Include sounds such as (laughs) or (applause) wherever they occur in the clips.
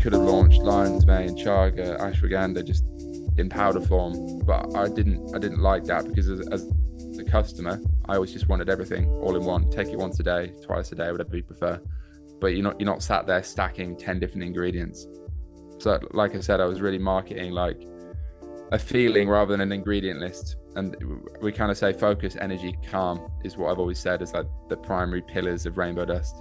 could have launched lion's mane, chaga, ashwagandha just in powder form, but I didn't. I didn't like that because as, as the customer, I always just wanted everything all in one. Take it once a day, twice a day, whatever you prefer. But you're not you're not sat there stacking ten different ingredients. So, like I said, I was really marketing like a feeling rather than an ingredient list. And we kind of say focus, energy, calm is what I've always said is like the primary pillars of Rainbow Dust.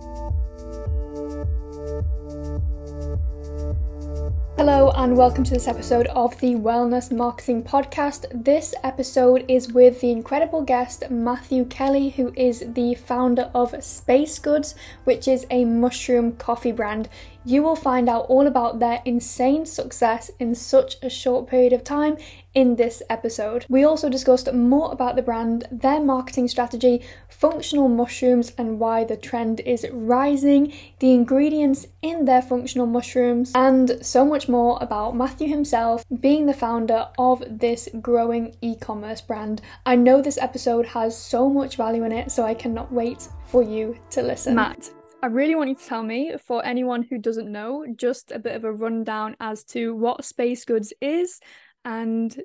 Hello, and welcome to this episode of the Wellness Marketing Podcast. This episode is with the incredible guest Matthew Kelly, who is the founder of Spacegoods, which is a mushroom coffee brand. You will find out all about their insane success in such a short period of time in this episode. We also discussed more about the brand, their marketing strategy, functional mushrooms and why the trend is rising, the ingredients in their functional mushrooms, and so much more about Matthew himself being the founder of this growing e commerce brand. I know this episode has so much value in it, so I cannot wait for you to listen. Matt, I really want you to tell me, for anyone who doesn't know, just a bit of a rundown as to what Spacegoods is and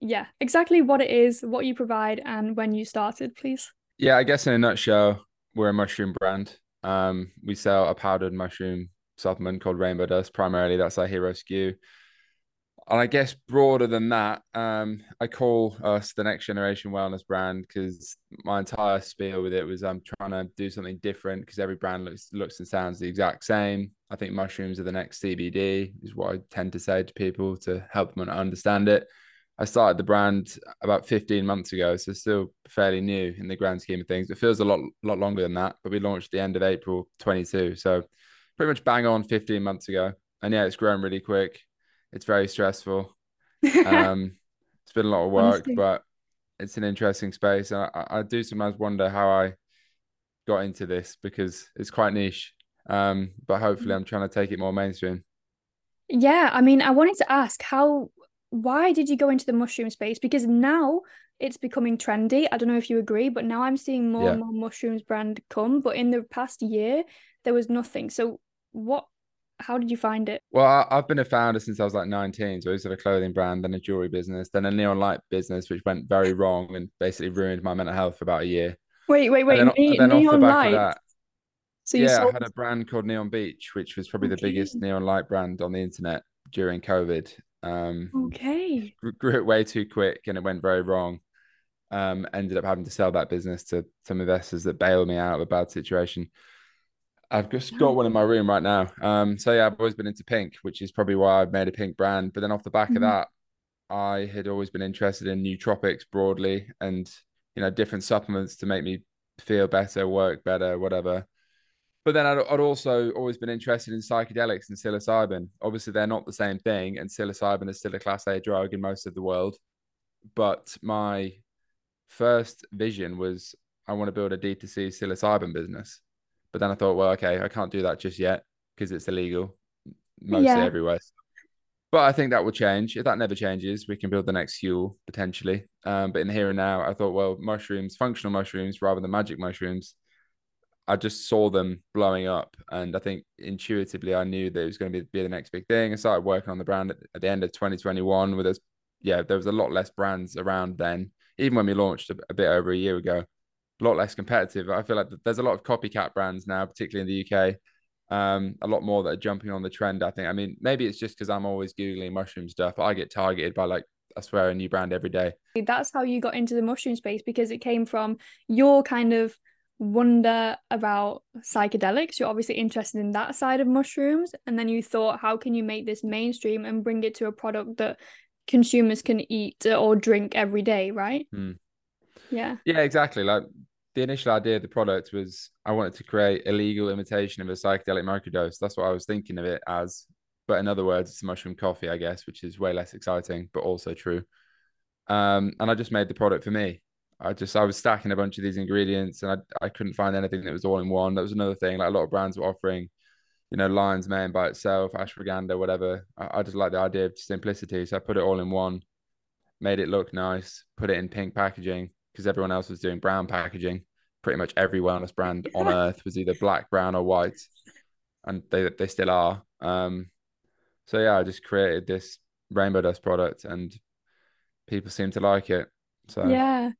yeah, exactly what it is, what you provide, and when you started, please. Yeah, I guess in a nutshell, we're a mushroom brand. Um, we sell a powdered mushroom supplement called Rainbow Dust. Primarily, that's our hero SKU. And I guess broader than that, um, I call us the next generation wellness brand because my entire spiel with it was I'm trying to do something different because every brand looks looks and sounds the exact same. I think mushrooms are the next CBD, is what I tend to say to people to help them understand it. I started the brand about 15 months ago, so still fairly new in the grand scheme of things. It feels a lot lot longer than that, but we launched the end of April 22, so pretty much bang on 15 months ago. And yeah, it's grown really quick it's very stressful. (laughs) Um, it's been a lot of work, Honestly. but it's an interesting space. And I, I, do sometimes wonder how I got into this because it's quite niche. Um, but hopefully, mm. I'm trying to take it more mainstream. Yeah, I mean, I wanted to ask how, why did you go into the mushroom space? Because now it's becoming trendy. I don't know if you agree, but now I'm seeing more yeah. and more mushrooms brand come. But in the past year, there was nothing. So, what how did you find it? Well, I, have been a founder since I was like 19. So I used to have a clothing brand, then a jewelry business, then a neon light business, which went very (laughs) wrong and basically ruined my mental health for about a year. Wait, wait, wait. Ne- then neon light. So yeah, sold... I had a brand called Neon Beach, which was probably okay. the biggest neon light brand on the internet during COVID. Um, okay. Grew it way too quick and it went very wrong. Um, ended up having to sell that business to some investors that bailed me out of a bad situation. I've just got one in my room right now. Um, so yeah, I've always been into pink, which is probably why I've made a pink brand. But then off the back mm-hmm. of that, I had always been interested in nootropics broadly and you know different supplements to make me feel better, work better, whatever. But then I'd, I'd also always been interested in psychedelics and psilocybin. Obviously, they're not the same thing, and psilocybin is still a class A drug in most of the world. But my first vision was I want to build a D2C psilocybin business. But then I thought, well, okay, I can't do that just yet because it's illegal mostly yeah. everywhere. But I think that will change. If that never changes, we can build the next Huel potentially. Um, but in the here and now, I thought, well, mushrooms, functional mushrooms rather than magic mushrooms. I just saw them blowing up, and I think intuitively I knew that it was going to be, be the next big thing. I started working on the brand at, at the end of 2021. With us, yeah, there was a lot less brands around then. Even when we launched a, a bit over a year ago, a lot less competitive. I feel like there's a lot of copycat brands now, particularly in the UK. Um, a lot more that are jumping on the trend. I think. I mean, maybe it's just because I'm always googling mushroom stuff. I get targeted by like I swear a new brand every day. That's how you got into the mushroom space because it came from your kind of wonder about psychedelics. You're obviously interested in that side of mushrooms, and then you thought, how can you make this mainstream and bring it to a product that consumers can eat or drink every day, right? Hmm. Yeah. Yeah, exactly. Like the initial idea of the product was I wanted to create a legal imitation of a psychedelic microdose. That's what I was thinking of it as. But in other words, it's mushroom coffee, I guess, which is way less exciting, but also true. Um, and I just made the product for me. I just I was stacking a bunch of these ingredients and I I couldn't find anything that was all in one. That was another thing. Like a lot of brands were offering, you know, lion's mane by itself, ashwagandha, whatever. I, I just like the idea of simplicity. So I put it all in one, made it look nice, put it in pink packaging, because everyone else was doing brown packaging. Pretty much every wellness brand (laughs) on earth was either black, brown, or white, and they they still are. Um, so yeah, I just created this rainbow dust product, and people seem to like it. So yeah.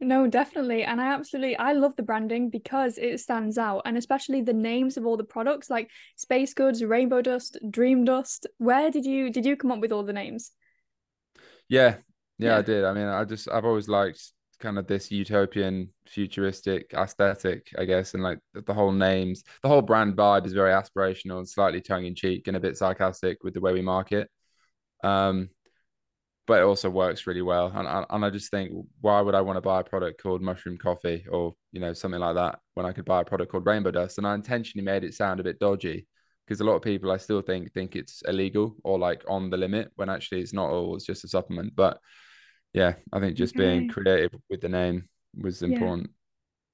No, definitely. And I absolutely I love the branding because it stands out and especially the names of all the products like Spacegoods, Rainbow Dust, Dream Dust. Where did you did you come up with all the names? Yeah. Yeah, yeah. I did. I mean, I just I've always liked kind of this utopian futuristic aesthetic, I guess, and like the whole names, the whole brand vibe is very aspirational and slightly tongue in cheek and a bit sarcastic with the way we market. Um, but it also works really well. And, and I just think, why would I want to buy a product called mushroom coffee or you know something like that when I could buy a product called rainbow dust? And I intentionally made it sound a bit dodgy because a lot of people I still think think it's illegal or like on the limit when actually it's not all. It's just a supplement. But yeah, I think just okay. being creative with the name was important.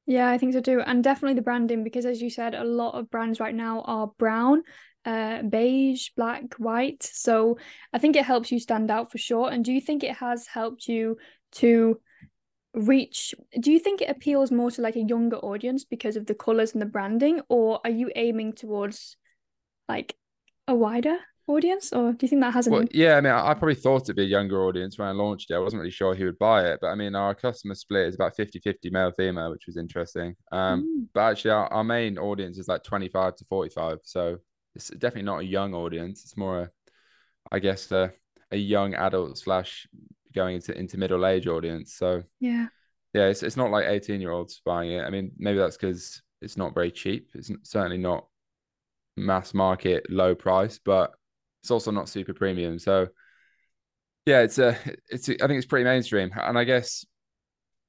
Yeah. yeah, I think so too. And definitely the branding because as you said, a lot of brands right now are brown uh, beige, black, white. So I think it helps you stand out for sure. And do you think it has helped you to reach? Do you think it appeals more to like a younger audience because of the colors and the branding, or are you aiming towards like a wider audience, or do you think that has? Well, yeah, I mean, I probably thought it'd be a younger audience when I launched it. I wasn't really sure who would buy it, but I mean, our customer split is about 50-50 male female, which was interesting. Um, mm. but actually, our, our main audience is like twenty five to forty five, so it's definitely not a young audience. It's more a, I guess, a, a young adult slash going into into middle age audience. So yeah, yeah, it's it's not like eighteen year olds buying it. I mean, maybe that's because it's not very cheap. It's certainly not mass market low price, but it's also not super premium. So yeah, it's a it's a, I think it's pretty mainstream, and I guess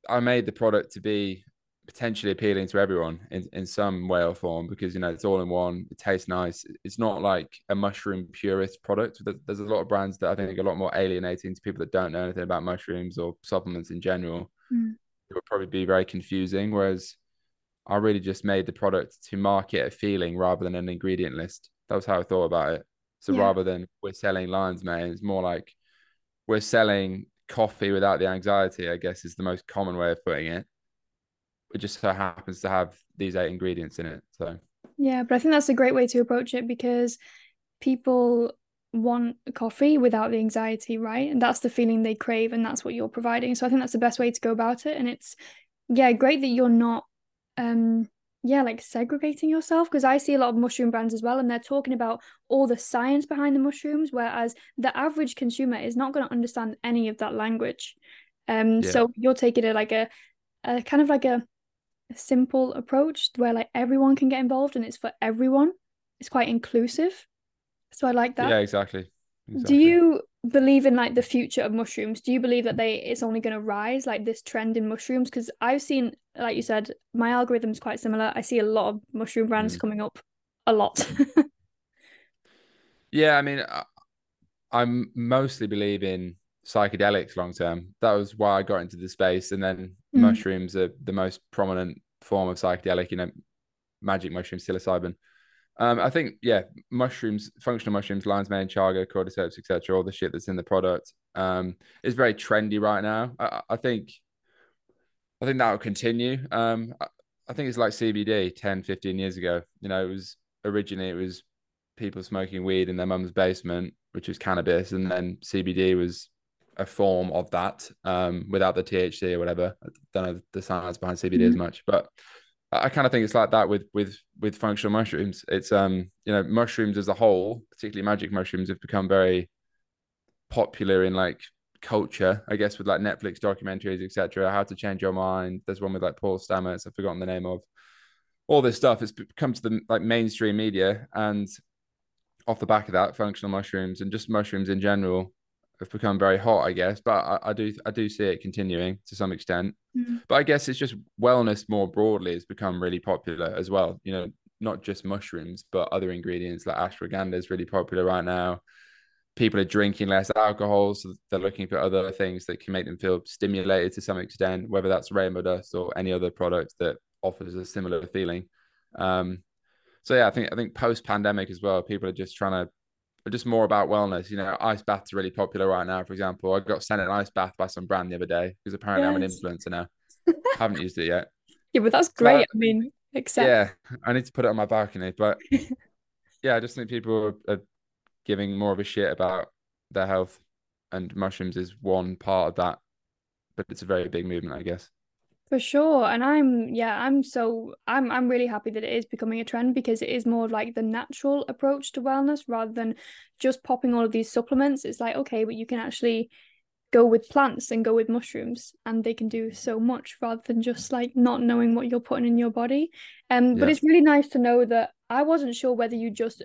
I made the product to be potentially appealing to everyone in, in some way or form because you know it's all in one it tastes nice. It's not like a mushroom purist product. There's a lot of brands that i think are a lot more alienating to people that don't know anything about mushrooms or supplements in general. Mm. it would probably be very confusing whereas i really just made the product to market a feeling rather than an ingredient list. That was how i thought about it so yeah. rather than we're selling lion's mane it's more like we're selling coffee without the anxiety i guess is the most common way of putting it it just so happens to have these eight ingredients in it. So yeah, but I think that's a great way to approach it because people want coffee without the anxiety, right? And that's the feeling they crave, and that's what you're providing. So I think that's the best way to go about it. And it's yeah, great that you're not um yeah, like segregating yourself because I see a lot of mushroom brands as well, and they're talking about all the science behind the mushrooms, whereas the average consumer is not going to understand any of that language. Um, yeah. so you're taking it like a, a kind of like a a simple approach where like everyone can get involved and it's for everyone. It's quite inclusive. So I like that. Yeah, exactly. exactly. Do you believe in like the future of mushrooms? Do you believe that they it's only going to rise like this trend in mushrooms? Because I've seen, like you said, my algorithm is quite similar. I see a lot of mushroom brands mm. coming up, a lot. (laughs) yeah, I mean, i'm mostly believe in psychedelics long term. That was why I got into the space. And then mm. mushrooms are the most prominent form of psychedelic, you know, magic mushroom psilocybin. Um, I think, yeah, mushrooms, functional mushrooms, lion's mane, chaga, cordyceps, etc., all the shit that's in the product um, is very trendy right now. I, I think, I think that will continue. Um, I, I think it's like CBD 10, 15 years ago. You know, it was originally, it was people smoking weed in their mum's basement, which was cannabis, and then CBD was a form of that um, without the THC or whatever. I don't know the science behind CBD mm-hmm. as much, but I kind of think it's like that with with with functional mushrooms. It's um you know mushrooms as a whole, particularly magic mushrooms, have become very popular in like culture, I guess, with like Netflix documentaries, etc. How to change your mind. There's one with like Paul Stamets. I've forgotten the name of. All this stuff has come to the like mainstream media, and off the back of that, functional mushrooms and just mushrooms in general have become very hot, I guess. But I, I do I do see it continuing to some extent. Mm. But I guess it's just wellness more broadly has become really popular as well. You know, not just mushrooms, but other ingredients like ashwagandha is really popular right now. People are drinking less alcohol, so they're looking for other things that can make them feel stimulated to some extent, whether that's rainbow dust or any other product that offers a similar feeling. Um, so yeah, I think I think post pandemic as well, people are just trying to but just more about wellness. You know, ice baths are really popular right now. For example, I got sent an ice bath by some brand the other day because apparently yes. I'm an influencer now. (laughs) haven't used it yet. Yeah, but that's great. But, I mean, except yeah, I need to put it on my balcony. But (laughs) yeah, I just think people are, are giving more of a shit about their health, and mushrooms is one part of that. But it's a very big movement, I guess. For sure. And I'm yeah, I'm so I'm I'm really happy that it is becoming a trend because it is more of like the natural approach to wellness rather than just popping all of these supplements. It's like, okay, but you can actually go with plants and go with mushrooms and they can do so much rather than just like not knowing what you're putting in your body. Um yeah. but it's really nice to know that I wasn't sure whether you just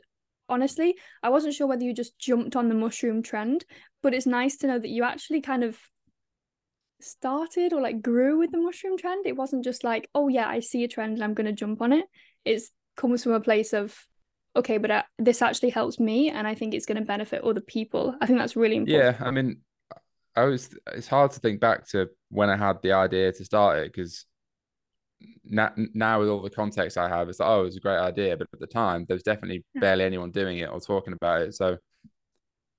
honestly, I wasn't sure whether you just jumped on the mushroom trend, but it's nice to know that you actually kind of started or like grew with the mushroom trend. It wasn't just like, oh yeah, I see a trend and I'm going to jump on it. It's comes from a place of, okay, but uh, this actually helps me and I think it's going to benefit other people. I think that's really important. Yeah, I mean, I was. It's hard to think back to when I had the idea to start it because now, now with all the context I have, it's like, oh, it was a great idea, but at the time there was definitely yeah. barely anyone doing it or talking about it. So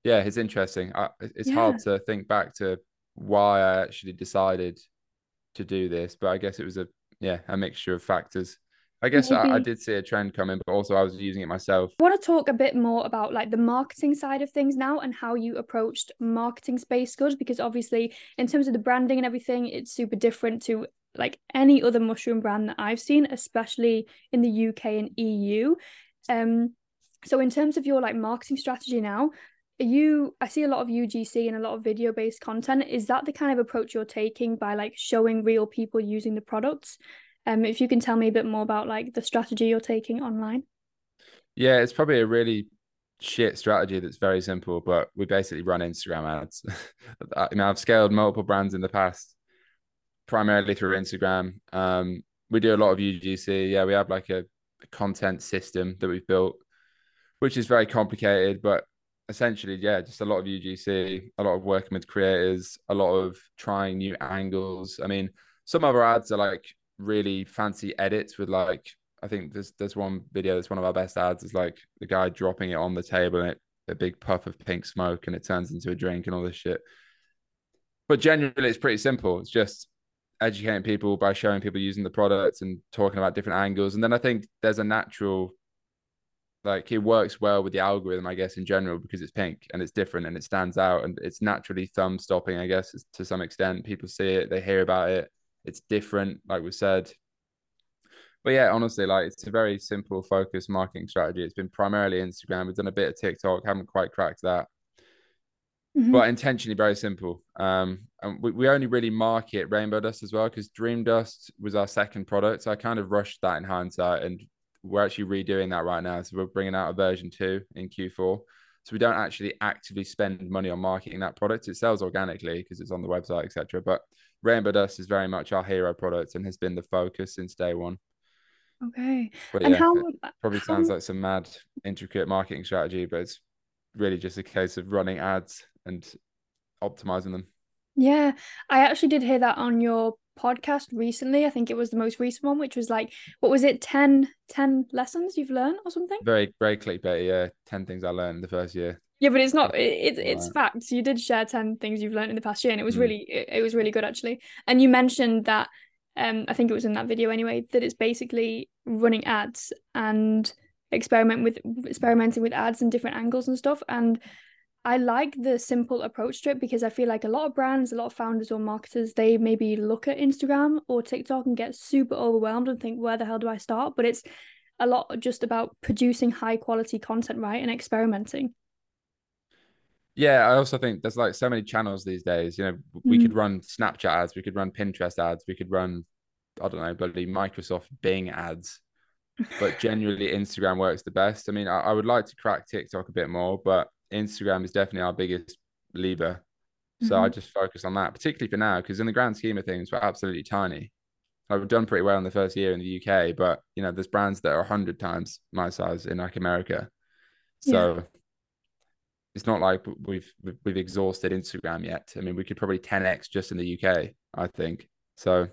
yeah, it's interesting. I, it's yeah. hard to think back to why I actually decided to do this, but I guess it was a yeah a mixture of factors. I guess I, I, did see a trend coming, but also I was using it myself. I want to talk a bit more about like the marketing side of things now and how you approached marketing Spacegoods because obviously in terms of the branding and everything, it's super different to like any other mushroom brand that I've seen, especially in the UK and EU. Um, so in terms of your like marketing strategy now, you i see a lot of ugc and a lot of video based content. Is that the kind of approach you're taking by like showing real people using the products? Um if you can tell me a bit more about like the strategy you're taking online. Yeah it's probably a really shit strategy that's very simple but we basically run instagram ads. (laughs) I mean i've scaled multiple brands in the past primarily through instagram. Um we do a lot of ugc yeah we have like a, a content system that we've built which is very complicated but essentially, yeah, just a lot of UGC, a lot of working with creators, a lot of trying new angles. I mean, some of our ads are like really fancy edits with like I think there's there's one video that's one of our best ads is like the guy dropping it on the table and it, a big puff of pink smoke and it turns into a drink and all this shit. But generally, it's pretty simple. It's just educating people by showing people using the products and talking about different angles. And then I think there's a natural like it works well with the algorithm, I guess, in general, because it's pink and it's different and it stands out and it's naturally thumb stopping, I guess, to some extent. People see it, they hear about it, it's different, like we said. But yeah, honestly, like it's a very simple, focused marketing strategy. It's been primarily Instagram. We've done a bit of TikTok, haven't quite cracked that. Mm-hmm. But intentionally very simple. Um, and we, we only really market Rainbow Dust as well because Dream Dust was our second product. So I kind of rushed that in hindsight and we're actually redoing that right now. So we're bringing out a version two in Q4. So we don't actually actively spend money on marketing that product. It sells organically because it's on the website, etc. But Rainbow Dust is very much our hero product and has been the focus since day one. Okay. But and yeah, how probably how... sounds like some mad intricate marketing strategy, but it's really just a case of running ads and optimizing them. Yeah, I actually did hear that on your podcast recently. I think it was the most recent one, which was like, what was it, 10, 10 lessons you've learned or something? Very, very clickbait. Yeah. 10 things I learned the first year. Yeah, but it's not. It, it it's right. facts. You did share ten things you've learned in the past year, and it was mm. really, it, it was really good actually. And you mentioned that, um, I think it was in that video anyway, that it's basically running ads and experiment with experimenting with ads and different angles and stuff. And I like the simple approach to it because I feel like a lot of brands, a lot of founders or marketers, they maybe look at Instagram or TikTok and get super overwhelmed and think, where the hell do I start? But it's a lot just about producing high quality content, right? And experimenting. Yeah, I also think there's like so many channels these days. You know, we mm. could run Snapchat ads, we could run Pinterest ads, we could run, I don't know, bloody Microsoft Bing ads. But (laughs) generally, Instagram works the best. I mean, I, I would like to crack TikTok a bit more, but Instagram is definitely our biggest lever. So mm-hmm. I just focus on that, particularly for now, because in the grand scheme of things, we're absolutely tiny. I've done pretty well in the first year in the UK, but you know, there's brands that are hundred times my size in like America. So yeah. it's not like we've we've exhausted Instagram yet. I mean, we could probably 10x just in the UK, I think. So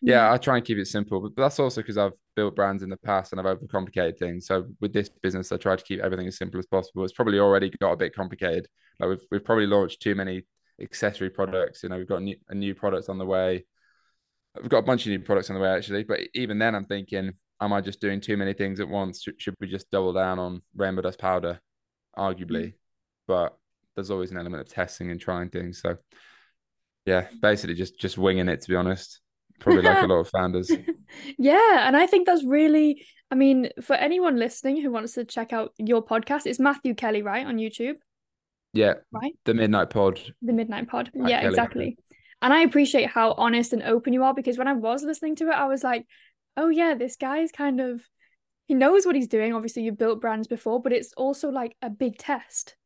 yeah, I try and keep it simple, but that's also because I've built brands in the past and I've overcomplicated things. So with this business, I try to keep everything as simple as possible. It's probably already got a bit complicated. Like we've we've probably launched too many accessory products. You know, we've got a new, a new product on the way. We've got a bunch of new products on the way actually, but even then, I'm thinking, am I just doing too many things at once? Should, should we just double down on rainbow dust powder? arguably, mm. but there's always an element of testing and trying things. So yeah, basically just just winging it to be honest. Probably like a (laughs) lot of founders. Yeah, and I think that's really I mean, for anyone listening who wants to check out your podcast, it's Matthew Kelly, right, on YouTube? Yeah. Right. The Midnight Pod. The Midnight Pod. Matt yeah, Kelly. exactly. And I appreciate how honest and open you are because when I was listening to it, I was like, oh yeah, this guy is kind of he knows what he's doing. Obviously, you've built brands before, but it's also like a big test.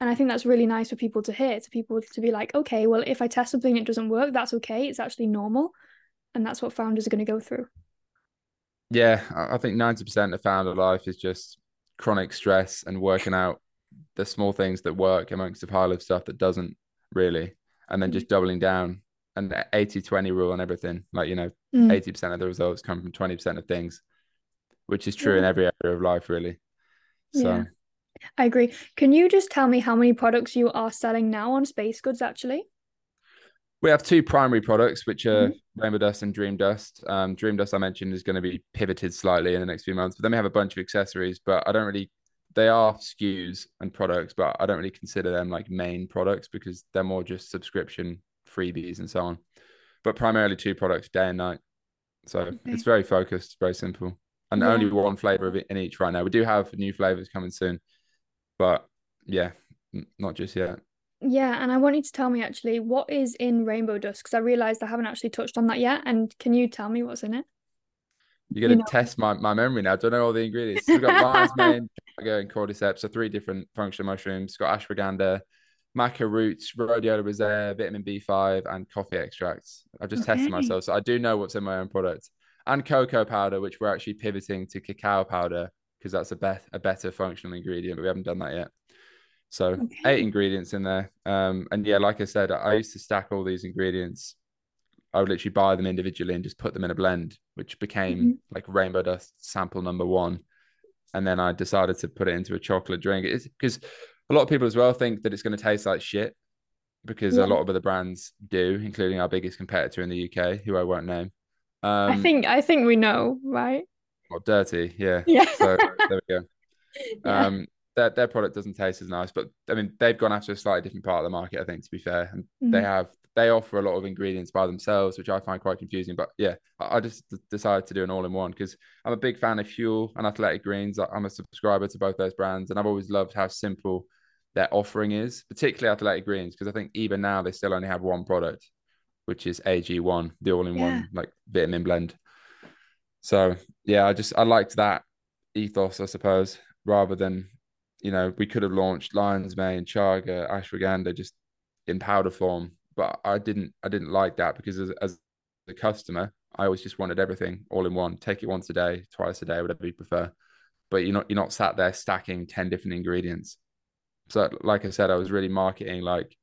And I think that's really nice for people to hear, to people to be like, okay, well, if I test something and it doesn't work, that's okay. It's actually normal. And that's what founders are going to go through. Yeah, I think 90% of founder life is just chronic stress and working out the small things that work amongst a pile of stuff that doesn't really. And then just doubling down and 80 20 rule on everything. Like, you know, mm. 80% of the results come from 20% of things, which is true yeah. in every area of life, really. So, yeah. I agree. Can you just tell me how many products you are selling now on Spacegoods actually? We have two primary products, which are mm-hmm. Rainbow Dust and Dream Dust. Um, Dream Dust, I mentioned, is going to be pivoted slightly in the next few months. But then we have a bunch of accessories, but I don't really, they are SKUs and products, but I don't really consider them like main products because they're more just subscription freebies and so on. But primarily two products, day and night. So okay. it's very focused, very simple, and yeah. only one flavor of it in each right now. We do have new flavors coming soon, but yeah, not just yet. Yeah, and I want you to tell me actually what is in Rainbow Dust because I realized I haven't actually touched on that yet. And can you tell me what's in it? You're gonna you know. test my, my memory now. I don't know all the ingredients. We've got lion's (laughs) mane, and cordyceps, so three different functional mushrooms. Got ashwagandha, maca roots, rhodiola rosea, vitamin B5, and coffee extracts. I've just okay. tested myself, so I do know what's in my own product. And cocoa powder, which we're actually pivoting to cacao powder because that's a, bet- a better functional ingredient, but we haven't done that yet. So okay. eight ingredients in there. Um, and yeah, like I said, I used to stack all these ingredients. I would literally buy them individually and just put them in a blend, which became mm-hmm. like rainbow dust sample number one. And then I decided to put it into a chocolate drink. It's because a lot of people as well think that it's going to taste like shit because yeah. a lot of other brands do, including our biggest competitor in the UK, who I won't name. Um, I think I think we know, right? Well, DIRTEA, yeah. Yeah. So there we go. (laughs) Yeah. Um, their their product doesn't taste as nice, but I mean they've gone after a slightly different part of the market. I think to be fair, and mm-hmm. they have they offer a lot of ingredients by themselves, which I find quite confusing. But yeah, I, I just decided to do an all in one because I'm a big fan of Huel and Athletic Greens. I'm a subscriber to both those brands, and I've always loved how simple their offering is, particularly Athletic Greens, because I think even now they still only have one product, which is AG1, the all in one yeah. like vitamin blend. So yeah, I just I liked that ethos, I suppose, rather than you know, we could have launched Lion's Mane, Chaga, Ashwagandha just in powder form, but I didn't. I didn't like that because as, as a customer, I always just wanted everything all in one. Take it once a day, twice a day, whatever you prefer. But you're not you're not sat there stacking ten different ingredients. So, like I said, I was really marketing like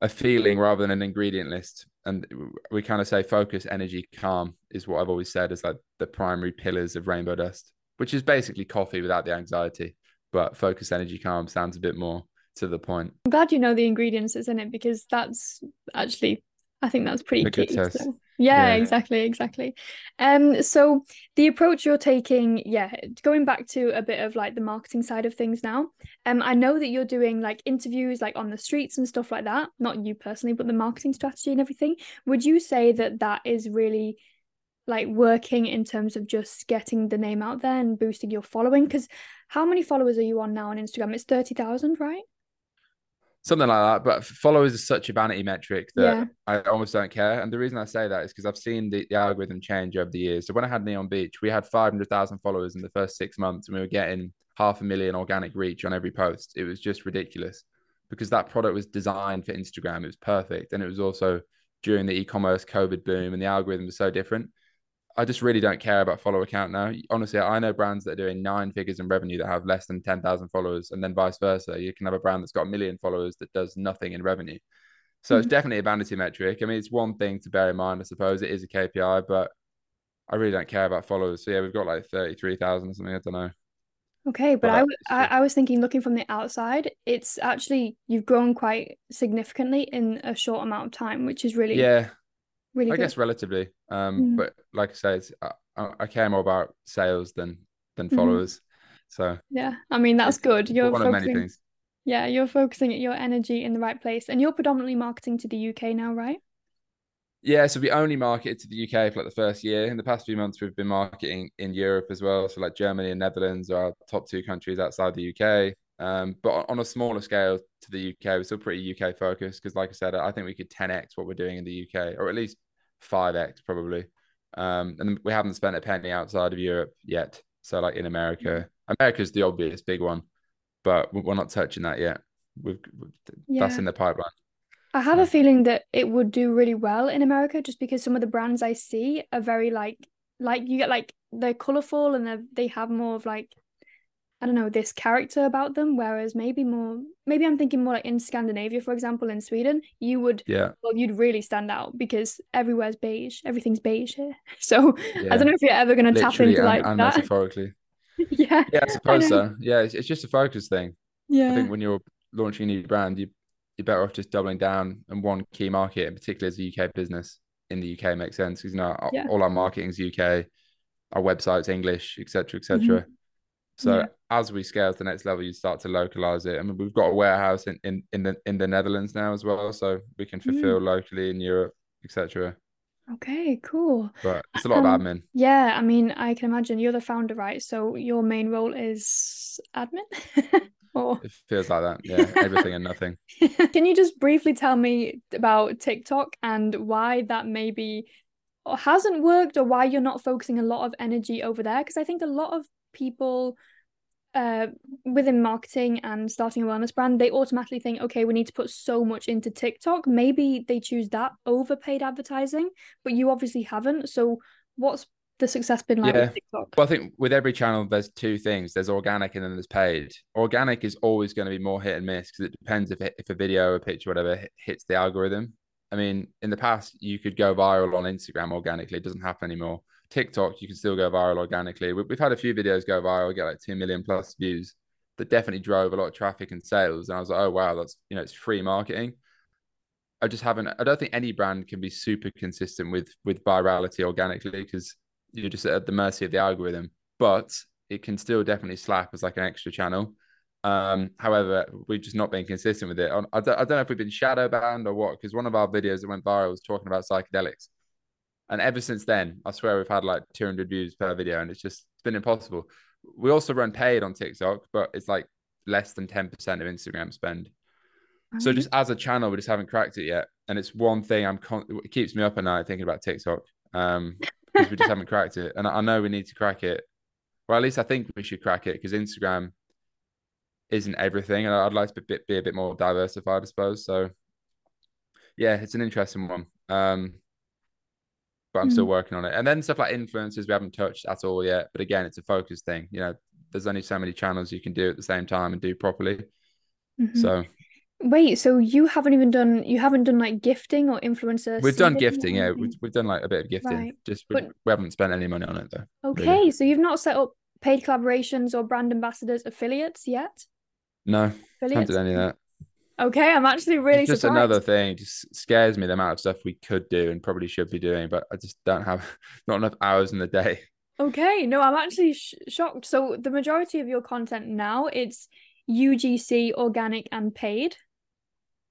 a feeling rather than an ingredient list. And we kind of say focus, energy, calm is what I've always said is like the primary pillars of Rainbow Dust, which is basically coffee without the anxiety but focus energy calm sounds a bit more to the point. I'm glad you know the ingredients that's in it because that's actually I think that's pretty key. So. Yeah, yeah, exactly, exactly. Um, so the approach you're taking, yeah, going back to a bit of like the marketing side of things now. Um, I know that you're doing like interviews like on the streets and stuff like that. Not you personally, but the marketing strategy and everything. Would you say that that is really like working in terms of just getting the name out there and boosting your following? Because how many followers are you on now on instagram? It's 30000 right? Something like that but followers is such a vanity metric that yeah. i almost don't care. And the reason i say that is because i've seen the, the, algorithm change over the years. So when i had neon beach we had 500000 followers in the first six months and we were getting half a million organic reach on every post. It was just ridiculous because that product was designed for instagram. It was perfect. And it was also during the e-commerce covid boom and the algorithm was so different I just really don't care about follower count now. Honestly, I know brands that are doing nine figures in revenue that have less than 10,000 followers, and then vice versa. You can have a brand that's got a million followers that does nothing in revenue. So mm-hmm. it's definitely a vanity metric. I mean, it's one thing to bear in mind, I suppose. It is a KPI, but I really don't care about followers. So yeah, we've got like 33,000 or something. I don't know. Okay, but, but I, I, I was thinking, looking from the outside, it's actually you've grown quite significantly in a short amount of time, which is really yeah really I good. guess relatively. Um, mm. but like I said, I, I, care more about sales than than mm-hmm. followers. Mm. So yeah, I mean that's good. You're one focusing, of many things. Yeah, you're focusing your energy in the right place, and you're predominantly marketing to the UK now, right? Yeah, so we only marketed to the UK for like the first year. In the past few months, we've been marketing in Europe as well. So like Germany and Netherlands are our top two countries outside the UK. Um, but on a smaller scale to the UK, we're still pretty UK focused because, like I said, I think we could 10x what we're doing in the UK, or at least 5x probably. Um, and we haven't spent a penny outside of Europe yet. So like in America, America's the obvious big one, but we're not touching that yet. We've, yeah. that's in the pipeline. I have a feeling that it would do really well in America just because some of the brands I see are very like like you get like they're colorful and they they have more of like I don't know this character about them whereas maybe more maybe I'm thinking more like in Scandinavia for example in Sweden you would yeah well you'd really stand out because everywhere's beige everything's beige here (laughs) so yeah. I don't know if you're ever going to tap into and, like and that metaphorically (laughs) yeah yeah I suppose I so yeah it's, it's just a focus thing yeah I think when you're launching a new brand you you're better off just doubling down on one key market, and particularly as a UK business in the UK makes sense because you know yeah. all our marketing is UK, our website's English, etc., etc. Mm-hmm. So yeah. as we scale to the next level, you start to localize it. I mean, we've got a warehouse in, in, in the in the Netherlands now as well, so we can fulfill mm. locally in Europe, etc. Okay, cool. But it's a lot um, of admin. Yeah, I mean, I can imagine you're the founder, right? So your main role is admin. (laughs) Or... It feels like that. Yeah, everything and nothing. (laughs) Can you just briefly tell me about TikTok and why that maybe or hasn't worked or why you're not focusing a lot of energy over there? Because I think a lot of people uh, within marketing and starting a wellness brand, they automatically think, okay, we need to put so much into TikTok. Maybe they choose that over paid advertising, but you obviously haven't. So, what's the success been like yeah. Well, I think with every channel, there's two things: there's organic and then there's paid. Organic is always going to be more hit and miss because it depends if it, if a video, a picture, whatever hits the algorithm. I mean, in the past, you could go viral on Instagram organically. It doesn't happen anymore. TikTok, you can still go viral organically. We've had a few videos go viral, get like two million plus views. That definitely drove a lot of traffic and sales. And I was like, oh wow, that's you know, it's free marketing. I just haven't. I don't think any brand can be super consistent with with virality organically because you're just at the mercy of the algorithm. But it can still definitely slap as like an extra channel. Um, however, we've just not been consistent with it. I don't, I don't know if we've been shadow banned or what, because one of our videos that went viral was talking about psychedelics. And ever since then, I swear we've had like 200 views per video, and it's just it's been impossible. We also run paid on TikTok, but it's like less than 10% of Instagram spend. So just as a channel, we just haven't cracked it yet. And it's one thing I'm con- it keeps me up at night thinking about TikTok. Um, because we just haven't cracked it. And I know we need to crack it. Well, at least I think we should crack it because Instagram isn't everything, and I'd like to be, be a bit more diversified, I suppose. So, yeah, it's an interesting one. Um, but I'm mm. still working on it. And then stuff like influencers we haven't touched at all yet. But again, it's a focus thing. You know, there's only so many channels you can do at the same time and do properly. Mm-hmm. So Wait, so you haven't even done you haven't done like gifting or influencer? We've done gifting, yeah. We've, we've done like a bit of gifting. Right. Just we, but, we haven't spent any money on it though. Okay, really. so you've not set up paid collaborations or brand ambassadors affiliates yet? No, affiliates? haven't done any of that. Okay, I'm actually really it's just surprised. another thing. Just scares me the amount of stuff we could do and probably should be doing, but I just don't have (laughs) not enough hours in the day. Okay, no, I'm actually sh- shocked. So the majority of your content now it's UGC, organic, and paid.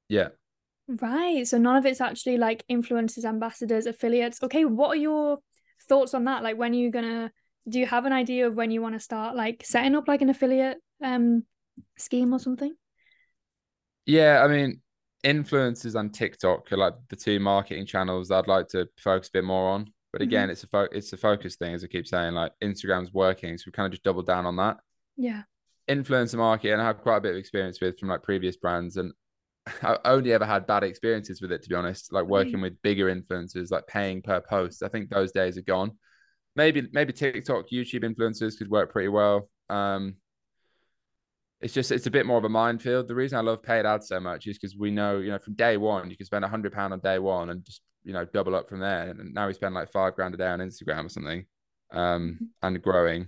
Yeah. Right. So none of it's actually like influencers, ambassadors, affiliates. Okay, what are your thoughts on that? Like when are you gonna do you have an idea of when you want to start like setting up like an affiliate um scheme or something? Yeah, I mean influencers on TikTok are like the two marketing channels I'd like to focus a bit more on. But again, mm-hmm. it's a fo- it's a focus thing, as I keep saying. Like Instagram's working, so we kind of just double down on that. Yeah. Influencer marketing, I have quite a bit of experience with from like previous brands, and (laughs) I only ever had bad experiences with it, to be honest. Like working with bigger influencers, like paying per post. I think those days are gone. Maybe maybe TikTok, YouTube influencers could work pretty well. Um, it's just it's a bit more of a minefield. The reason I love paid ads so much is because we know, you know, from day one you can spend a hundred pound on day one and just you know double up from there. And now we spend like five grand a day on Instagram or something, um, mm-hmm. and growing.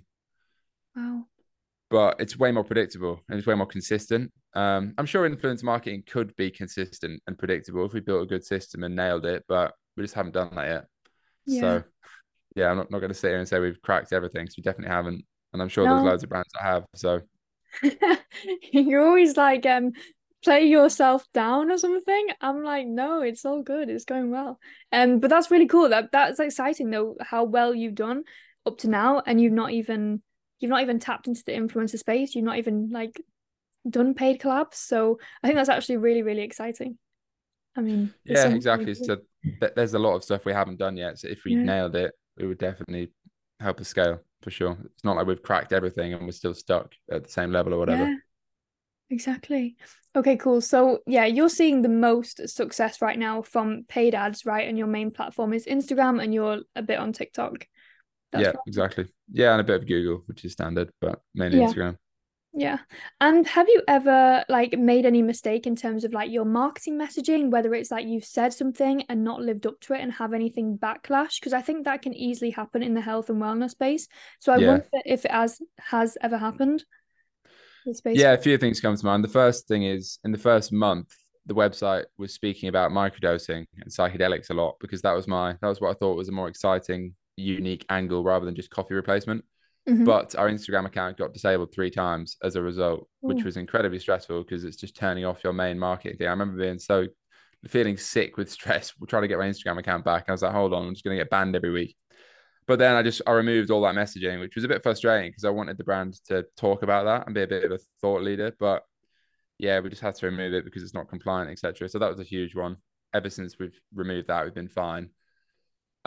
Wow but it's way more predictable and it's way more consistent. Um, I'm sure influence marketing could be consistent and predictable if we built a good system and nailed it, but we just haven't done that yet. Yeah. So, yeah, I'm not, not going to sit here and say we've cracked everything because we definitely haven't. And I'm sure no. there's loads of brands that have. So, (laughs) You're always like um play yourself down or something. I'm like, no, it's all good. It's going well. Um, but that's really cool. That that's exciting though, how well you've done up to now, and you've not even you've not even tapped into the influencer space. You've not even like done paid collabs. So I think that's actually really, really exciting. I mean, yeah, exactly. So there's a lot of stuff we haven't done yet. So if we yeah. nailed it, we would definitely help us scale for sure. It's not like we've cracked everything and we're still stuck at the same level or whatever. Yeah, exactly. Okay, cool. So yeah, you're seeing the most success right now from paid ads, right? And your main platform is Instagram and you're a bit on TikTok. That's yeah, right. exactly. Yeah, and a bit of Google, which is standard, but mainly yeah. Instagram. Yeah. And have you ever like made any mistake in terms of like your marketing messaging, whether it's like you've said something and not lived up to it and have anything backlash? Because I think that can easily happen in the health and wellness space. So I yeah. wonder if it has has ever happened. Yeah, a few things come to mind. The first thing is in the first month, the website was speaking about microdosing and psychedelics a lot because that was my that was what I thought was a more exciting, unique angle rather than just coffee replacement. Mm-hmm. But our Instagram account got disabled three times as a result, Ooh. which was incredibly stressful because it's just turning off your main marketing thing. I remember being so feeling sick with stress, We're (laughs) trying to get my Instagram account back. I was like, hold on, I'm just going to get banned every week. But then I just I removed all that messaging, which was a bit frustrating because I wanted the brand to talk about that and be a bit of a thought leader. But yeah, we just had to remove it because it's not compliant, etc. So that was a huge one. Ever since we've removed that, we've been fine.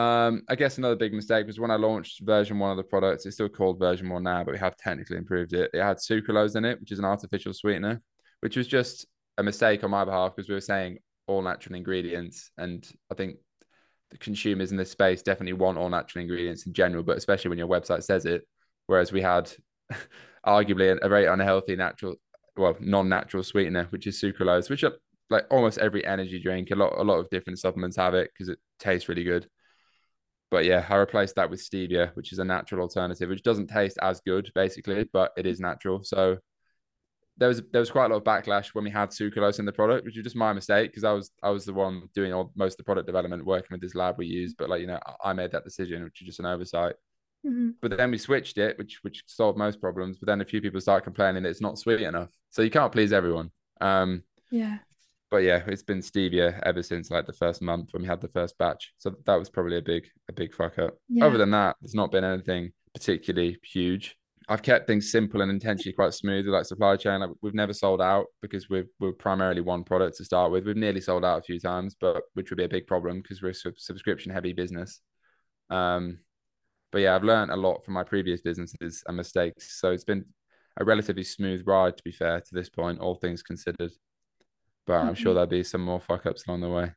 Um, I guess another big mistake was when I launched version one of the product. It's still called version one now, but we have technically improved it. It had sucralose in it, which is an artificial sweetener, which was just a mistake on my behalf because we were saying all natural ingredients, and I think the consumers in this space definitely want all natural ingredients in general, but especially when your website says it. Whereas we had (laughs) arguably a very unhealthy natural, well, non-natural sweetener, which is sucralose, which are like almost every energy drink, a lot, a lot of different supplements have it because it tastes really good. But yeah, I replaced that with stevia, which is a natural alternative, which doesn't taste as good, basically, but it is natural. So there was there was quite a lot of backlash when we had sucralose in the product, which was just my mistake because I was I was the one doing all most of the product development, working with this lab we used. But like you know, I made that decision, which is just an oversight. Mm-hmm. But then we switched it, which which solved most problems. But then a few people start complaining that it's not sweet enough. So you can't please everyone. Um, yeah but yeah, it's been stevia ever since like the first month when we had the first batch. So that was probably a big, a big fuck up. Yeah. Other than that, there's not been anything particularly huge. I've kept things simple and intentionally quite smooth with like supply chain. Like we've never sold out because we're we're primarily one product to start with. We've nearly sold out a few times, but which would be a big problem because we're a subscription heavy business. Um, but yeah, I've learned a lot from my previous businesses and mistakes. So it's been a relatively smooth ride, to be fair, to this point, all things considered but I'm sure mm-hmm. there'll be some more fuck ups along the way.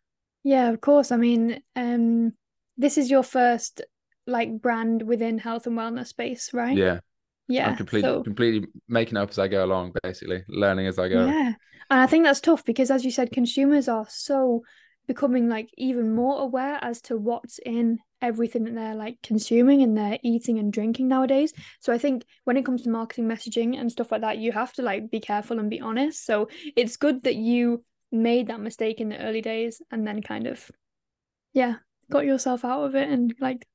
Yeah, of course. I mean, um, this is your first like brand within health and wellness space, right? Yeah. Yeah. I'm completely so... completely making up as I go along, basically, learning as I go. Yeah. And I think that's tough because as you said, consumers are so becoming like even more aware as to what's in everything that they're like consuming and they're eating and drinking nowadays. So I think when it comes to marketing messaging and stuff like that, you have to like be careful and be honest. So it's good that you made that mistake in the early days and then kind of yeah, got yourself out of it and like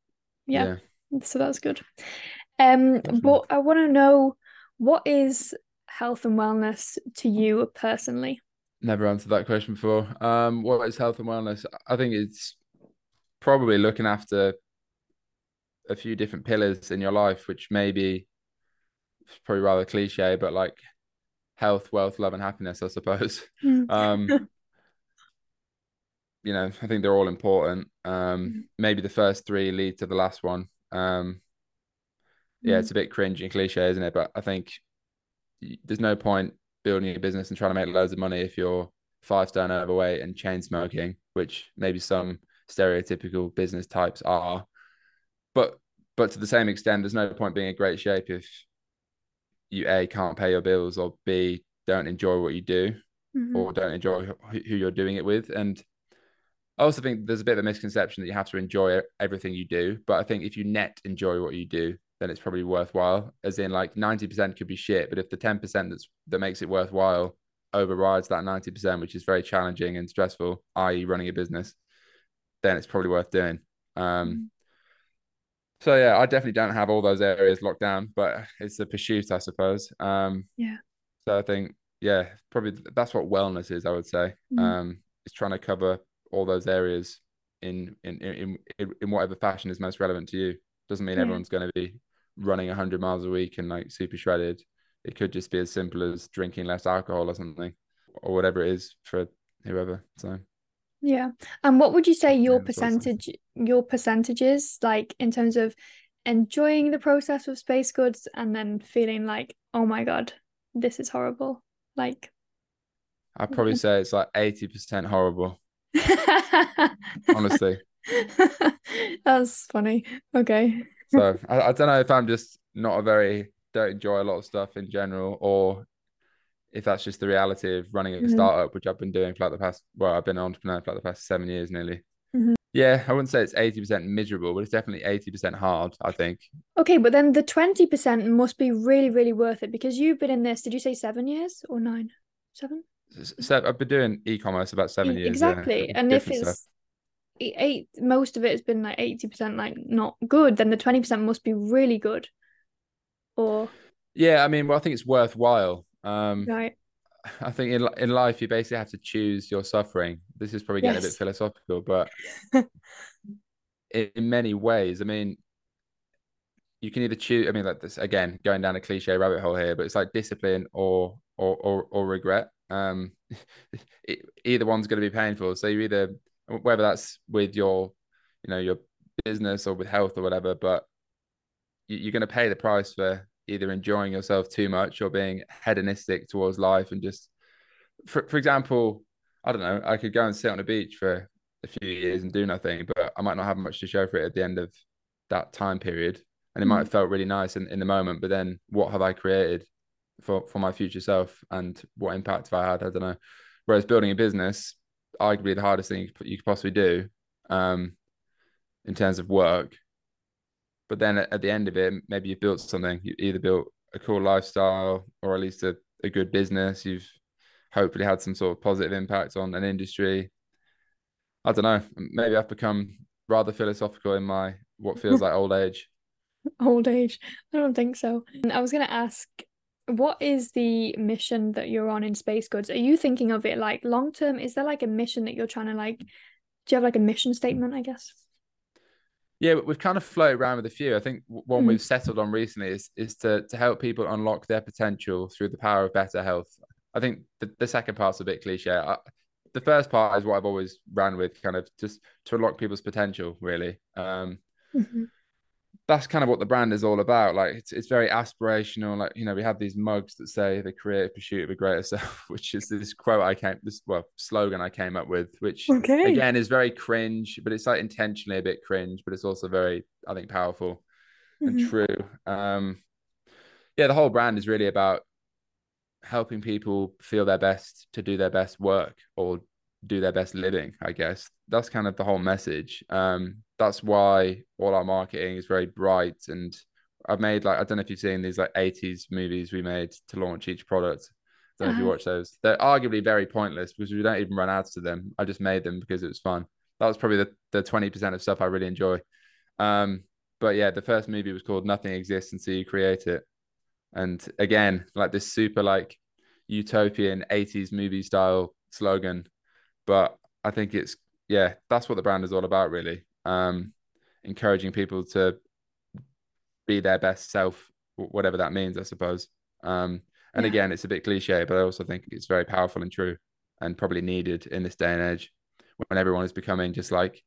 yeah. yeah. So that's good. Um Definitely. but I want to know what is health and wellness to you personally? Never answered that question before. Um, what is health and wellness? I think it's probably looking after a few different pillars in your life, which maybe probably rather cliche, but like health, wealth, love, and happiness, I suppose. Mm. (laughs) Um, you know, I think they're all important. Um, mm. maybe the first three lead to the last one. Um, yeah, mm. it's a bit cringe and cliche, isn't it? But I think there's no point building a business and trying to make loads of money if you're five stone overweight and chain smoking, which maybe some stereotypical business types are. But but to the same extent, there's no point being in great shape if you a can't pay your bills or b don't enjoy what you do mm-hmm. or don't enjoy who you're doing it with. And I also think there's a bit of a misconception that you have to enjoy everything you do. But I think if you net enjoy what you do, then it's probably worthwhile. As in, like 90% could be shit, but if the 10% that's that makes it worthwhile overrides that 90%, which is very challenging and stressful, i.e., running a business, then it's probably worth doing. Um, mm-hmm. so yeah, I definitely don't have all those areas locked down, but it's a pursuit, I suppose. Um, yeah. So I think, yeah, probably that's what wellness is. I would say, Mhm. um, it's trying to cover all those areas in in in in, in whatever fashion is most relevant to you. Doesn't mean Yeah. everyone's going to be running hundred miles a week and like super shredded. It could just be as simple as drinking less alcohol or something, or whatever it is for whoever. So Yeah. And what would you say your Yeah, that's awesome. percentage your percentages like in terms of enjoying the process of Spacegoods and then feeling like, oh my God, this is horrible. Like I'd probably say it's like eighty percent horrible. (laughs) Honestly. (laughs) That's funny. Okay. So I, I don't know if I'm just not a very don't enjoy a lot of stuff in general, or if that's just the reality of running a Mhm. startup, which I've been doing for like the past well, I've been an entrepreneur for like the past seven years nearly. Mhm. Yeah, I wouldn't say it's 80% miserable, but it's definitely 80% hard, I think. Okay, but then the 20% must be really, really worth it because you've been in this, did you say seven years or nine? Seven? So I've been doing e-commerce about seven years. exactly. Yeah, And if it's e- eight, most of it has been like 80% like not good, then the 20% must be really good. Or, Yeah, I mean, well, I think it's worthwhile. Um, right. I think in in life you basically have to choose your suffering. This is probably getting a bit philosophical, but (laughs) in, in many ways, I mean, you can either choose. I mean, like this again, going down a cliche rabbit hole here, but it's like discipline or or or, or regret. Um, it, (laughs) either one's going to be painful. So you either whether that's with your, you know, your business or with health or whatever, but you, you're going to pay the price for either enjoying yourself too much or being hedonistic towards life and just, for for example, I don't know, I could go and sit on a beach for a few years and do nothing, but I might not have much to show for it at the end of that time period. And it might mm. have felt really nice in, in the moment, but then what have I created for, for my future self and what impact have I had? I don't know. Whereas building a business, arguably the hardest thing you could- possibly do um, in terms of work. But then at, at the end of it, maybe you've built something. You either built a cool lifestyle or at least a, a good business. You've hopefully had some sort of positive impact on an industry. I don't know. Maybe I've become rather philosophical in my what feels (laughs) like old age. Old age. I don't think so. And I was going to ask, what is the mission that you're on in Spacegoods? Are you thinking of it like long term? Is there like a mission that you're trying to like, do you have like a mission statement, I guess? Yeah, we've kind of floated around with a few. I think one Mm. we've settled on recently is is to to help people unlock their potential through the power of better health. I think the, the second part's a bit cliche. I, the first part is what I've always ran with, kind of just to unlock people's potential, really. Um, Mhm. That's kind of what the brand is all about. Like it's it's very aspirational. Like you know, we have these mugs that say the creative pursuit of a greater self, (laughs) which is this quote I came this well slogan I came up with, which Okay. again is very cringe, but it's like intentionally a bit cringe, but it's also very I think powerful and Mhm. true. Um, yeah, the whole brand is really about helping people feel their best to do their best work or do their best living. I guess that's kind of the whole message. Um, that's why all our marketing is very bright and I've made like I don't know if you've seen these like 80s movies we made to launch each product. I don't know if you Uh-huh. watch those. They're arguably very pointless because we don't even run ads to them. I just made them because it was fun. That was probably the, the 20% of stuff I really enjoy. Um, but yeah, the first movie was called Nothing Exists Until You Create It. And again, like this super like utopian 80s movie style slogan. But I think it's yeah, that's what the brand is all about, really. Um, encouraging people to be their best self, whatever that means, I suppose. Um, and Yeah. again, it's a bit cliche, but I also think it's very powerful and true and probably needed in this day and age when everyone is becoming just like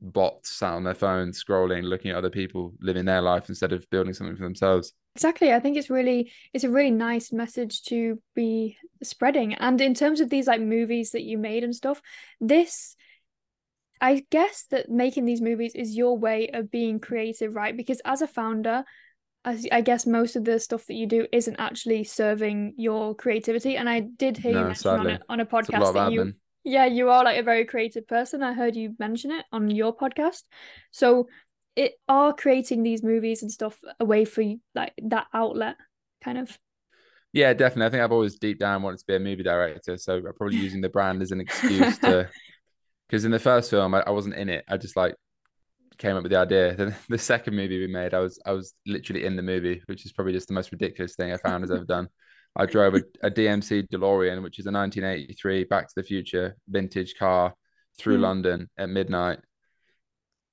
bots sat on their phones, scrolling, looking at other people living their life instead of building something for themselves. Exactly. I think it's really it's a really nice message to be spreading. And in terms of these like movies that you made and stuff, this I guess that making these movies is your way of being creative, right? Because as a founder, as I guess most of the stuff that you do isn't actually serving your creativity. And I did hear you mention on a on a It's a podcast that you yeah, you are like a very creative person. I heard you mention it on your podcast. So it are creating these movies and stuff a way for like that outlet, kind of. Yeah, definitely. I think I've always deep down wanted to be a movie director. So I'm probably using the brand as an excuse to (laughs) because in the first film I, I wasn't in it. I just like came up with the idea. Then (laughs) the second movie we made, I was I was literally in the movie, which is probably just the most ridiculous thing i found founder's ever done. I drove a, a DMC DeLorean, which is a 1983 Back to the Future vintage car through Mm. London at midnight.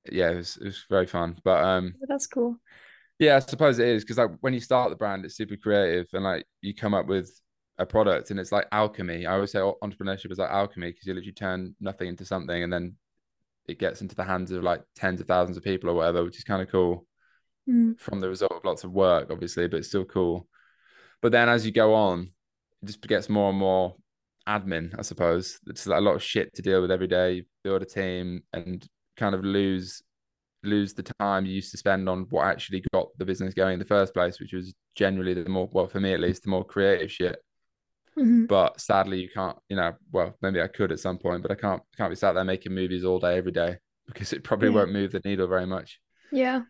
Yeah, it was it was very fun. But um, That's cool. yeah, I suppose it is because like when you start the brand, it's super creative and like you come up with a product and it's like alchemy. I always say entrepreneurship is like alchemy because you literally turn nothing into something and then it gets into the hands of like tens of thousands of people or whatever, which is kind of cool Mm. from the result of lots of work, obviously, but it's still cool. But then as you go on, it just gets more and more admin, I suppose. It's like a lot of shit to deal with every day. You build a team and kind of lose lose the time you used to spend on what actually got the business going in the first place, which was generally the more well for me at least the more creative shit. Mhm. But sadly, you can't. You know, well maybe I could at some point, but I can't. Can't be sat there making movies all day every day (laughs) because it probably Yeah. won't move the needle very much. Yeah.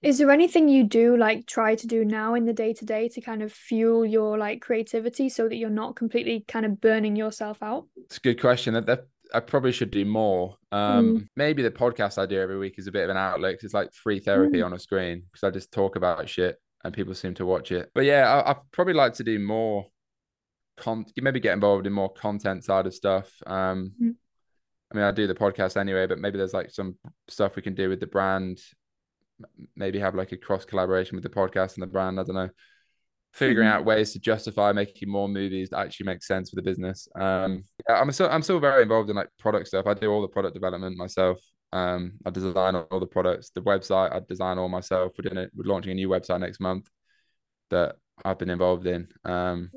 Is there anything you do like try to do now in the day to day to kind of fuel your like creativity so that you're not completely kind of burning yourself out? It's a good question. That, that I probably should do more. Um, maybe the podcast I do every week is a bit of an outlet. 'cause it's like free therapy Mm. on a screen because I just talk about shit and people seem to watch it. But yeah, I, I probably like to do more. Con- maybe get involved in more content side of stuff. Um, Mm. I mean, I do the podcast anyway, but maybe there's like some stuff we can do with the brand. Maybe have like a cross collaboration with the podcast and the brand. I don't know. Figuring Mhm. out ways to justify making more movies that actually make sense for the business. Um, yeah, I'm still I'm still very involved in like product stuff. I do all the product development myself. Um, I design all the products. The website I design all myself. We're doing it. We're launching a new website next month that I've been involved in. Um.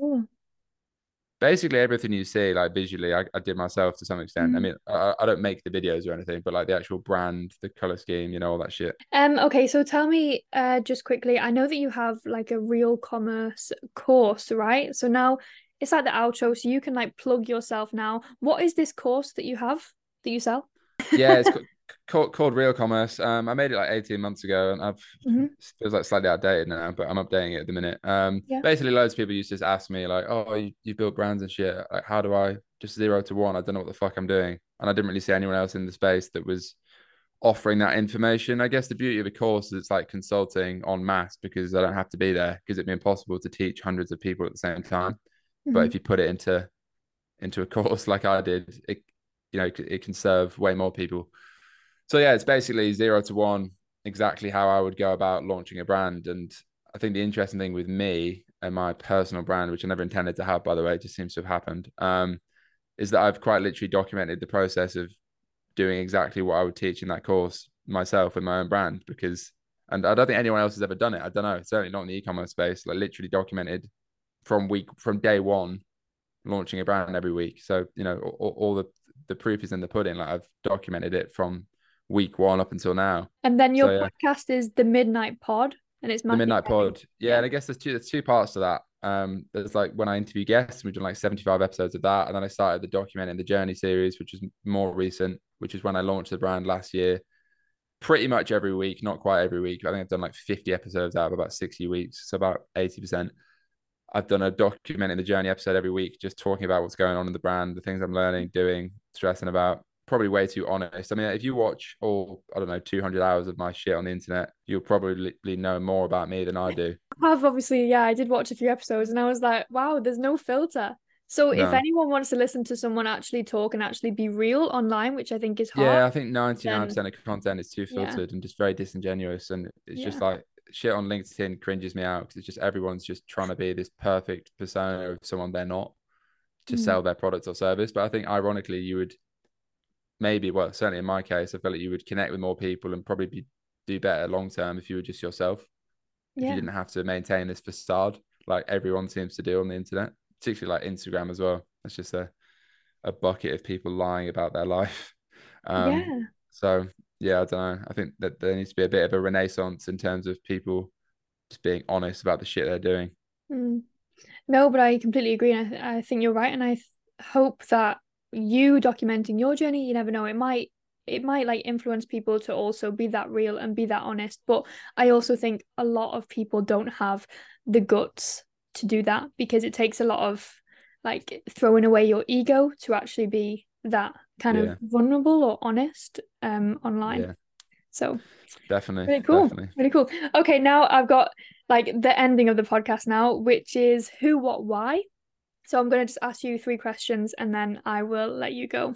Basically everything you see like visually I, I did myself to some extent i Mhm. mean I, I don't make the videos or anything but like the actual brand the color scheme you know all that shit Um, okay, so tell me uh just quickly, I know that you have like a real commerce course, right? So now it's like the outro, so you can like plug yourself now. What is this course that you have that you sell? yeah it's (laughs) called, called real commerce um i made it like 18 months ago and i've Mhm. feels like slightly outdated now but i'm updating it at the minute um Yeah. basically loads of people used to just ask me like oh you, you built brands and shit like how do i just zero to one i don't know what the fuck i'm doing and i didn't really see anyone else in the space that was offering that information i guess the beauty of the course is it's like consulting on mass because i don't have to be there because it'd be impossible to teach hundreds of people at the same time but Mhm. if you put it into into a course (laughs) like I did, it you know it can serve way more people. So yeah, it's basically zero to one, exactly how I would go about launching a brand. And I think the interesting thing with me and my personal brand, which I never intended to have, by the way, it just seems to have happened, um, is that I've quite literally documented the process of doing exactly what I would teach in that course myself with my own brand because and I don't think anyone else has ever done it. I don't know. Certainly not in the e-commerce space. Like literally documented from week from day one launching a brand every week. So you know, all, all the the proof is in the pudding. Like I've documented it from week one up until now. And then your So, yeah. podcast is the Midnight Pod, and it's The Midnight. Pod. Yeah, and I guess there's two there's two parts to that. Um, there's like when I interview guests, we've done like 75 episodes of that, and then I started the documenting the journey series, which is more recent, which is when I launched the brand last year. Pretty much every week, not quite every week. I think I've done like 50 episodes out of about 60 weeks, so about 80%. I've done a documenting the journey episode every week, just talking about what's going on in the brand, the things I'm learning, doing, stressing about. Probably way too honest. I mean, if you watch all, I don't know, 200 hours of my shit on the internet, you'll probably know more about me than I do. (laughs) I've obviously, yeah, I did watch a few episodes and I was like, wow, there's no filter. So if anyone wants to listen to someone actually talk and actually be real online, which I think is hard, Yeah, I think 99% of content is too Yeah. filtered and just very disingenuous. And it's just like shit on LinkedIn cringes me out because it's just everyone's just trying to be this perfect persona of someone they're not to Mm. sell their product or service. But I think ironically, you would maybe, well, certainly in my case, I feel like you would connect with more people and probably be, do better long term if you were just yourself. If you didn't have to maintain this facade like everyone seems to do on the internet, particularly like Instagram as well. that's just a, a bucket of people lying about their life. (laughs) Um, yeah, so yeah, I don't know. I think that there needs to be a bit of a renaissance in terms of people just being honest about the shit they're doing. Mm. No, but I completely agree. And I, th- I think you're right. And I th- hope that you documenting your journey, you never know, it might it might like influence people to also be that real and be that honest. But I also think a lot of people don't have the guts to do that because it takes a lot of like throwing away your ego to actually be that kind Yeah. of vulnerable or honest um online. Yeah. So definitely, really cool, definitely. really cool. Okay, now I've got like the ending of the podcast now, which is who, what, why. So I'm going to just ask you three questions and then I will let you go.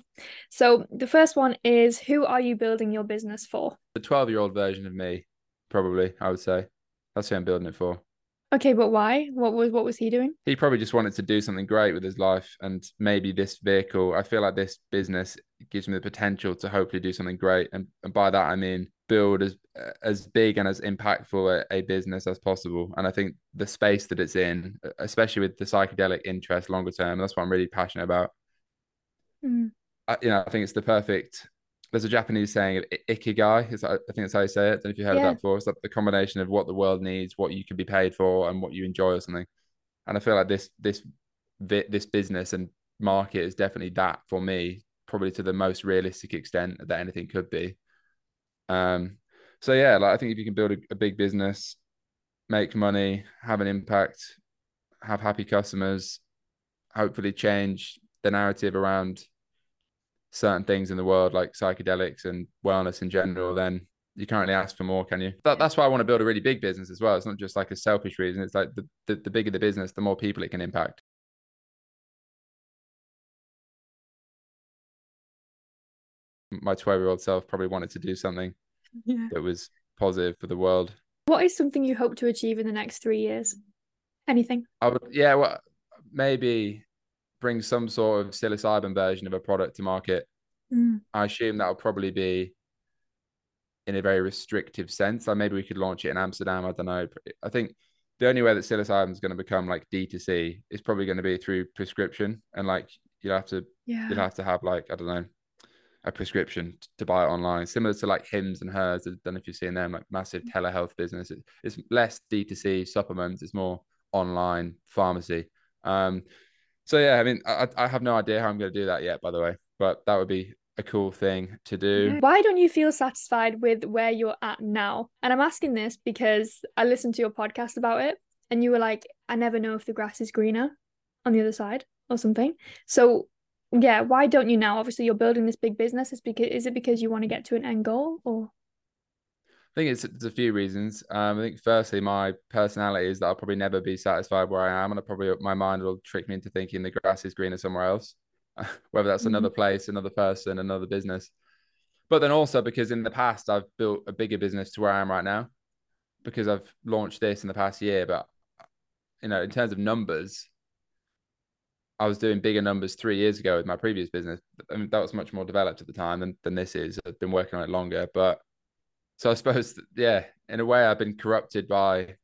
So the first one is who are you building your business for? The 12 year old version of me, probably, I would say. That's who I'm building it for. Okay, but why? What was what was he doing? He probably just wanted to do something great with his life and maybe this vehicle. I feel like this business gives me the potential to hopefully do something great. And, and by that I mean build as as big and as impactful a, a, business as possible. And I think the space that it's in, especially with the psychedelic interest longer term, that's what I'm really passionate about. Mm. I, you know, I think it's the perfect. There's a Japanese saying of ikigai. Is I think that's how you say it. I don't know if you heard yeah. of that before. It's like the combination of what the world needs, what you can be paid for, and what you enjoy or something. And I feel like this this this business and market is definitely that for me, probably to the most realistic extent that anything could be. Um, so yeah, like I think if you can build a, a big business, make money, have an impact, have happy customers, hopefully change the narrative around certain things in the world like psychedelics and wellness in general, then you can't really ask for more, can you? That, that's why I want to build a really big business as well. It's not just like a selfish reason. It's like the, the, the bigger the business, the more people it can impact. My 12 year old self probably wanted to do something yeah. that was positive for the world. What is something you hope to achieve in the next three years? Anything? I would, yeah, well, maybe bring some sort of psilocybin version of a product to market. Mm. I assume that will probably be in a very restrictive sense. Like maybe we could launch it in Amsterdam. I don't know. I think the only way that psilocybin is going to become like D2C is probably going to be through prescription and like you'll have to yeah. you'll have to have like I don't know a prescription to buy it online, similar to like Hims and Hers. I don't know if you've seen them, like massive mm. telehealth business. It, it's less D2C supplements, it's more online pharmacy. Um, so yeah, I mean, I, I have no idea how I'm going to do that yet, by the way, but that would be a cool thing to do. Why don't you feel satisfied with where you're at now? And I'm asking this because I listened to your podcast about it and you were like, I never know if the grass is greener on the other side or something. So yeah why don't you now obviously you're building this big business is because is it because you want to get to an end goal or I think it's, it's a few reasons. Um, I think firstly, my personality is that I'll probably never be satisfied where I am, and I probably my mind will trick me into thinking the grass is greener somewhere else, (laughs) whether that's mm-hmm. another place, another person, another business. But then also because in the past I've built a bigger business to where I am right now, because I've launched this in the past year. But you know, in terms of numbers, I was doing bigger numbers three years ago with my previous business. I mean, that was much more developed at the time than, than this is. I've been working on it longer, but so I suppose, that, yeah, in a way, I've been corrupted by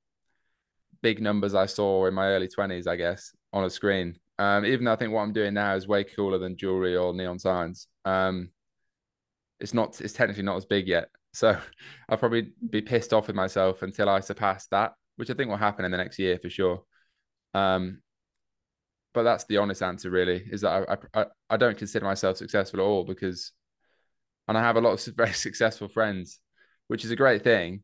big numbers I saw in my early twenties, I guess, on a screen. Um, even though I think what I'm doing now is way cooler than jewelry or neon signs. Um, it's not, it's technically not as big yet. So (laughs) I'll probably be pissed off with myself until I surpass that, which I think will happen in the next year for sure. Um, but that's the honest answer really is that I, I i don't consider myself successful at all because and i have a lot of (laughs) very successful friends which is a great thing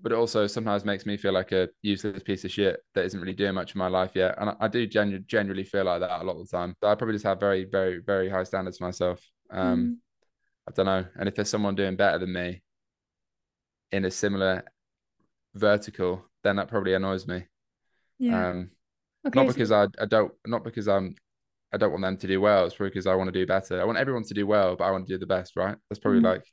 but it also sometimes makes me feel like a useless piece of shit that isn't really doing much in my life yet. And i, I do genu- generally feel like that a lot of the time. So i probably just have very very very high standards for myself. Um mm. i don't know. And if there's someone doing better than me in a similar vertical then that probably annoys me. Yeah. um Okay, not because so... I, I don't not because I'm I don't want them to do well. It's because I want to do better. I want everyone to do well, but I want to do the best, right? That's probably mm. like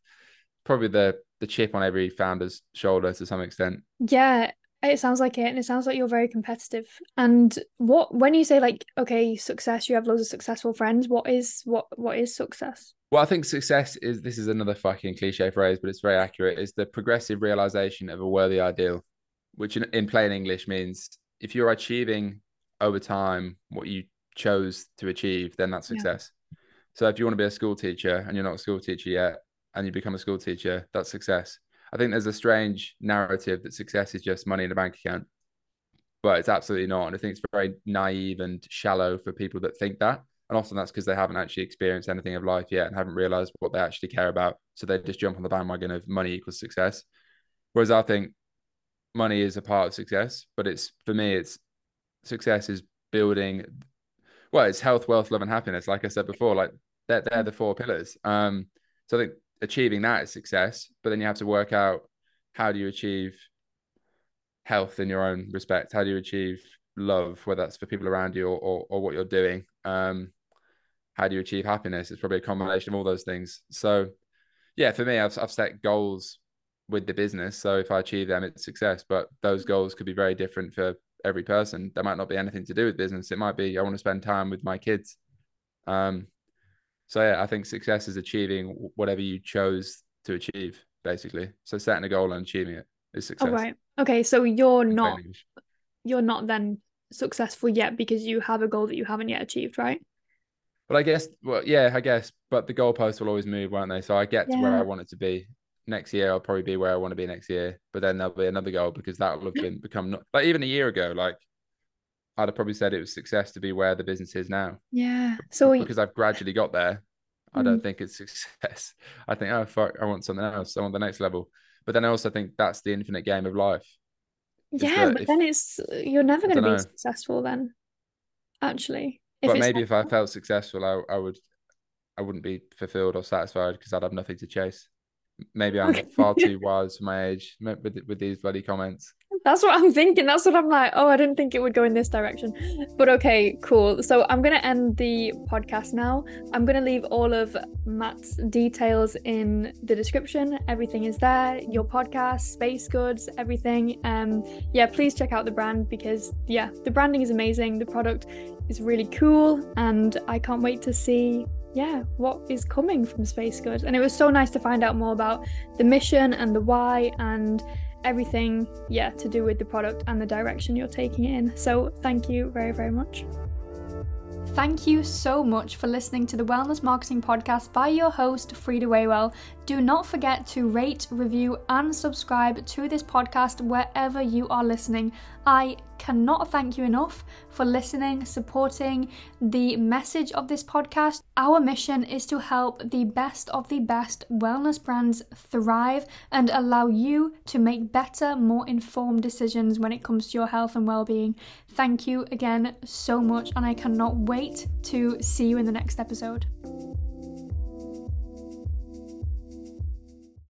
probably the the chip on every founder's shoulder to some extent. Yeah, it sounds like it, and it sounds like you're very competitive. And what when you say like okay, success, you have loads of successful friends. What is what what is success? Well, I think success is this is another fucking cliche phrase, but it's very accurate. Is the progressive realization of a worthy ideal, which in, in plain English means if you're achieving over time what you chose to achieve, then that's success. Yeah. So if you want to be a school teacher and you're not a school teacher yet, and you become a school teacher, that's success. I think there's a strange narrative that success is just money in a bank account, but it's absolutely not. And I think it's very naive and shallow for people that think that. And often that's because they haven't actually experienced anything of life yet and haven't realized what they actually care about. So they just jump on the bandwagon of money equals success. Whereas I think money is a part of success, but it's for me, it's success is building well it's health wealth love and happiness like i said before like they're, they're the four pillars um so i think achieving that is success, but then you have to work out how do you achieve health in your own respect? How do you achieve love, whether that's for people around you or, or, or what you're doing? Um, how do you achieve happiness? It's probably a combination of all those things. So, yeah, for me, I've, I've set goals with the business. So if I achieve them, it's success. But those goals could be very different for every person. There might not be anything to do with business. It might be I want to spend time with my kids. Um, so yeah, I think success is achieving whatever you chose to achieve, basically. So setting a goal and achieving it is success. All right. Okay. So you're not you're not then successful yet because you have a goal that you haven't yet achieved, right? But I guess, well, yeah, I guess, but the goalposts will always move, won't they? So I get yeah. to where I want it to be. Next year, I'll probably be where I want to be next year. But then there'll be another goal because that will have been become not, like even a year ago, like I'd have probably said it was success to be where the business is now. Yeah. So because I've gradually got there, I don't mm. think it's success. (laughs) I think, oh fuck, I want something else. I want the next level. But then I also think that's the infinite game of life. Yeah, but if, then it's you're never going to be know. successful then. Actually, but maybe if I felt successful, I, I would, I wouldn't be fulfilled or satisfied because I'd have nothing to chase. Maybe I'm (laughs) far too wise for my age with with these bloody comments. That's what I'm thinking. That's what I'm like. Oh, I didn't think it would go in this direction. But okay, cool. So I'm going to end the podcast now. I'm going to leave all of Matt's details in the description. Everything is there. Your podcast, Spacegoods, everything. Um, yeah, please check out the brand because yeah, the branding is amazing. The product is really cool, and I can't wait to see yeah, what is coming from Spacegoods. And it was so nice to find out more about the mission and the why and everything, yeah, to do with the product and the direction you're taking it in. So thank you very, very much. Thank you so much for listening to the Wellness Marketing Podcast by your host, Frida Waywell. Do not forget to rate, review, and subscribe to this podcast wherever you are listening. I cannot thank you enough for listening, supporting the message of this podcast. Our mission is to help the best of the best wellness brands thrive and allow you to make better, more informed decisions when it comes to your health and well-being. Thank you again so much and I cannot wait to see you in the next episode.